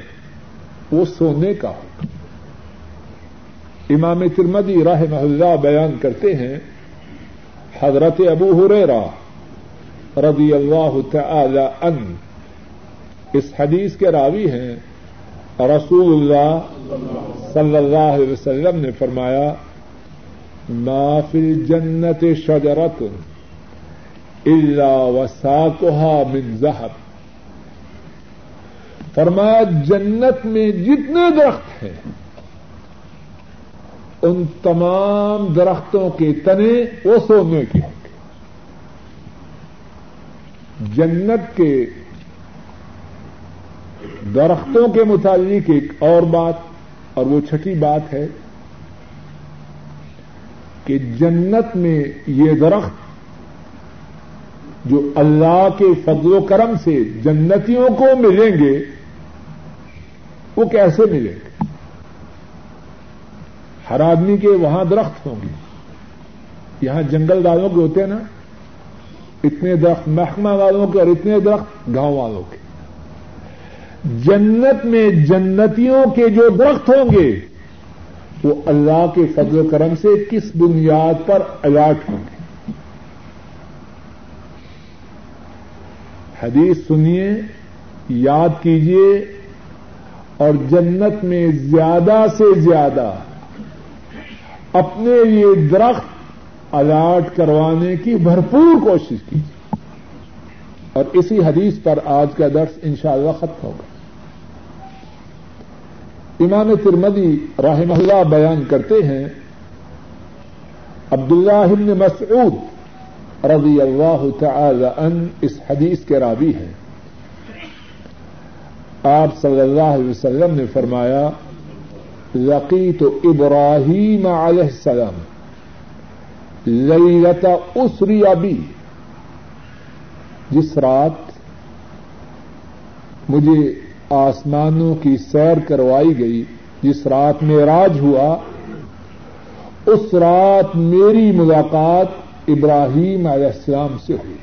وہ سونے کا ہو امام ترمدی راہ محلہ بیان کرتے ہیں، حضرت ابو ہریرا رضی اللہ تعالی ان اس حدیث کے راوی ہیں، رسول اللہ صلی اللہ علیہ وسلم نے فرمایا، ما فی جنت شجرت الا وساقها من ذهب۔ فرمایا، جنت میں جتنے درخت ہیں ان تمام درختوں کے تنے وہ سونے کے ہوں گے۔ جنت کے درختوں کے متعلق ایک اور بات، اور وہ چھٹی بات ہے کہ جنت میں یہ درخت جو اللہ کے فضل و کرم سے جنتیوں کو ملیں گے، وہ کیسے ملیں گے؟ ہر آدمی کے وہاں درخت ہوں گے۔ یہاں جنگل والوں کے ہوتے ہیں نا، اتنے درخت، محکمہ والوں کے اور اتنے درخت گاؤں والوں کے۔ جنت میں جنتیوں کے جو درخت ہوں گے، وہ اللہ کے فضل و کرم سے کس بنیاد پر الاٹ ہوں گے۔ حدیث سنیے، یاد کیجیے اور جنت میں زیادہ سے زیادہ اپنے یہ درخت الاٹ کروانے کی بھرپور کوشش کیجیے اور اسی حدیث پر آج کا درس انشاءاللہ ختم ہوگا۔ امام ترمدی رحم اللہ بیان کرتے ہیں، عبداللہ بن مسعود رضی اللہ تعالی ان اس حدیث کے راوی ہیں۔ آپ صلی اللہ علیہ وسلم نے فرمایا لقیت ابراہیم علیہ السلام. لیلت اسری ابی جس رات مجھے آسمانوں کی سیر کروائی گئی، جس رات میں راج ہوا، اس رات میری ملاقات ابراہیم علیہ السلام سے ہوئی۔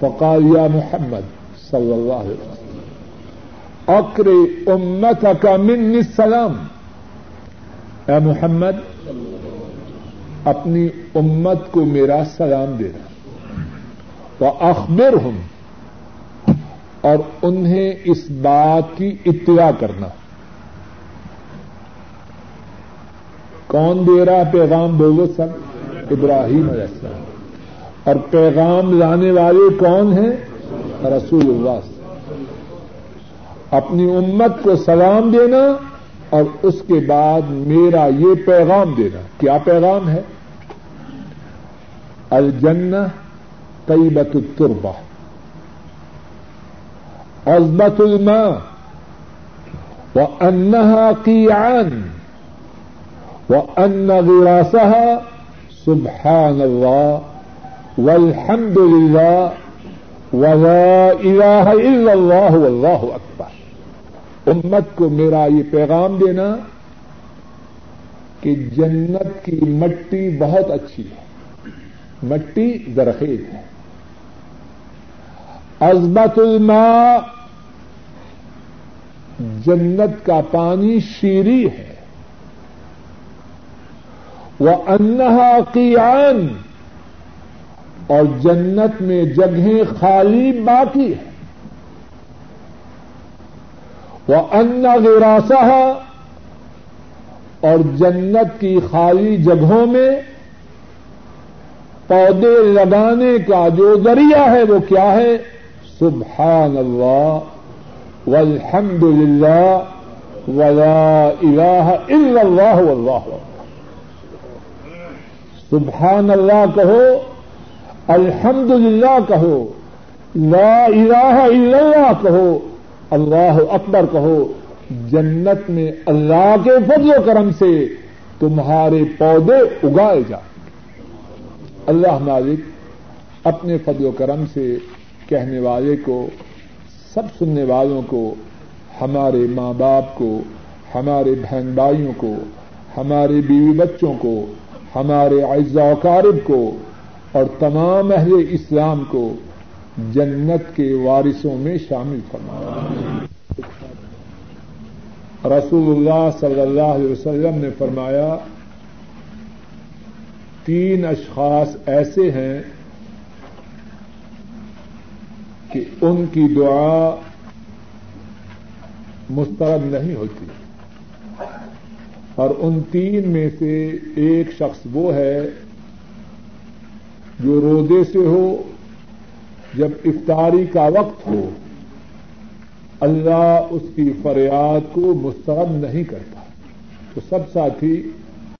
فقال محمد صلی اللہ علیہ وسلم۔ اکر امت کا من السلام. اے محمد، اپنی امت کو میرا سلام دینا وہ اخبر ہوں اور انہیں اس بات کی اطلاع کرنا۔ کون دے رہا پیغام بولو سب ابراہیم علیہ السلام۔ اور پیغام لانے والے کون ہیں؟ رسول اللہ اپنی امت کو سلام دینا اور اس کے بعد میرا یہ پیغام دینا کیا پیغام ہے؟ الجنہ طیبت التربہ۔ عزبت الماء وأنها قيعان وأن غراسها سبحان الله والحمد لله ولا إله إلا الله امت کو میرا یہ پیغام دینا کہ جنت کی مٹی بہت اچھی ہے۔ مٹی درخیز ہے۔ ازبت الماء، جنت کا پانی شیری ہے۔ وہ انہا قیان اور جنت میں جگہیں خالی باقی ہے وہ ان غراسہ اور جنت کی خالی جگہوں میں پودے لگانے کا جو ذریعہ ہے وہ کیا ہے؟ سبحان اللہ والحمد للہ ولا الہ الا اللہ واللہ۔ سبحان اللہ کہو الحمد للہ کہو، لا الہ الا اللہ کہو، اللہ اکبر کہو، جنت میں اللہ کے فضل و کرم سے تمہارے پودے اگائے جا۔ اللہ مالک اپنے فضل و کرم سے کہنے والے کو، سب سننے والوں کو، ہمارے ماں باپ کو، ہمارے بہن بھائیوں کو، ہمارے بیوی بچوں کو، ہمارے اعزا وقارب کو اور تمام اہل اسلام کو جنت کے وارثوں میں شامل فرمایا رسول اللہ صلی اللہ علیہ وسلم نے فرمایا، تین اشخاص ایسے ہیں کہ ان کی دعا مسترد نہیں ہوتی۔ اور ان تین میں سے ایک شخص وہ ہے جو روزے سے ہو، جب افطاری کا وقت ہو، اللہ اس کی فریاد کو مسترد نہیں کرتا۔ تو سب ساتھی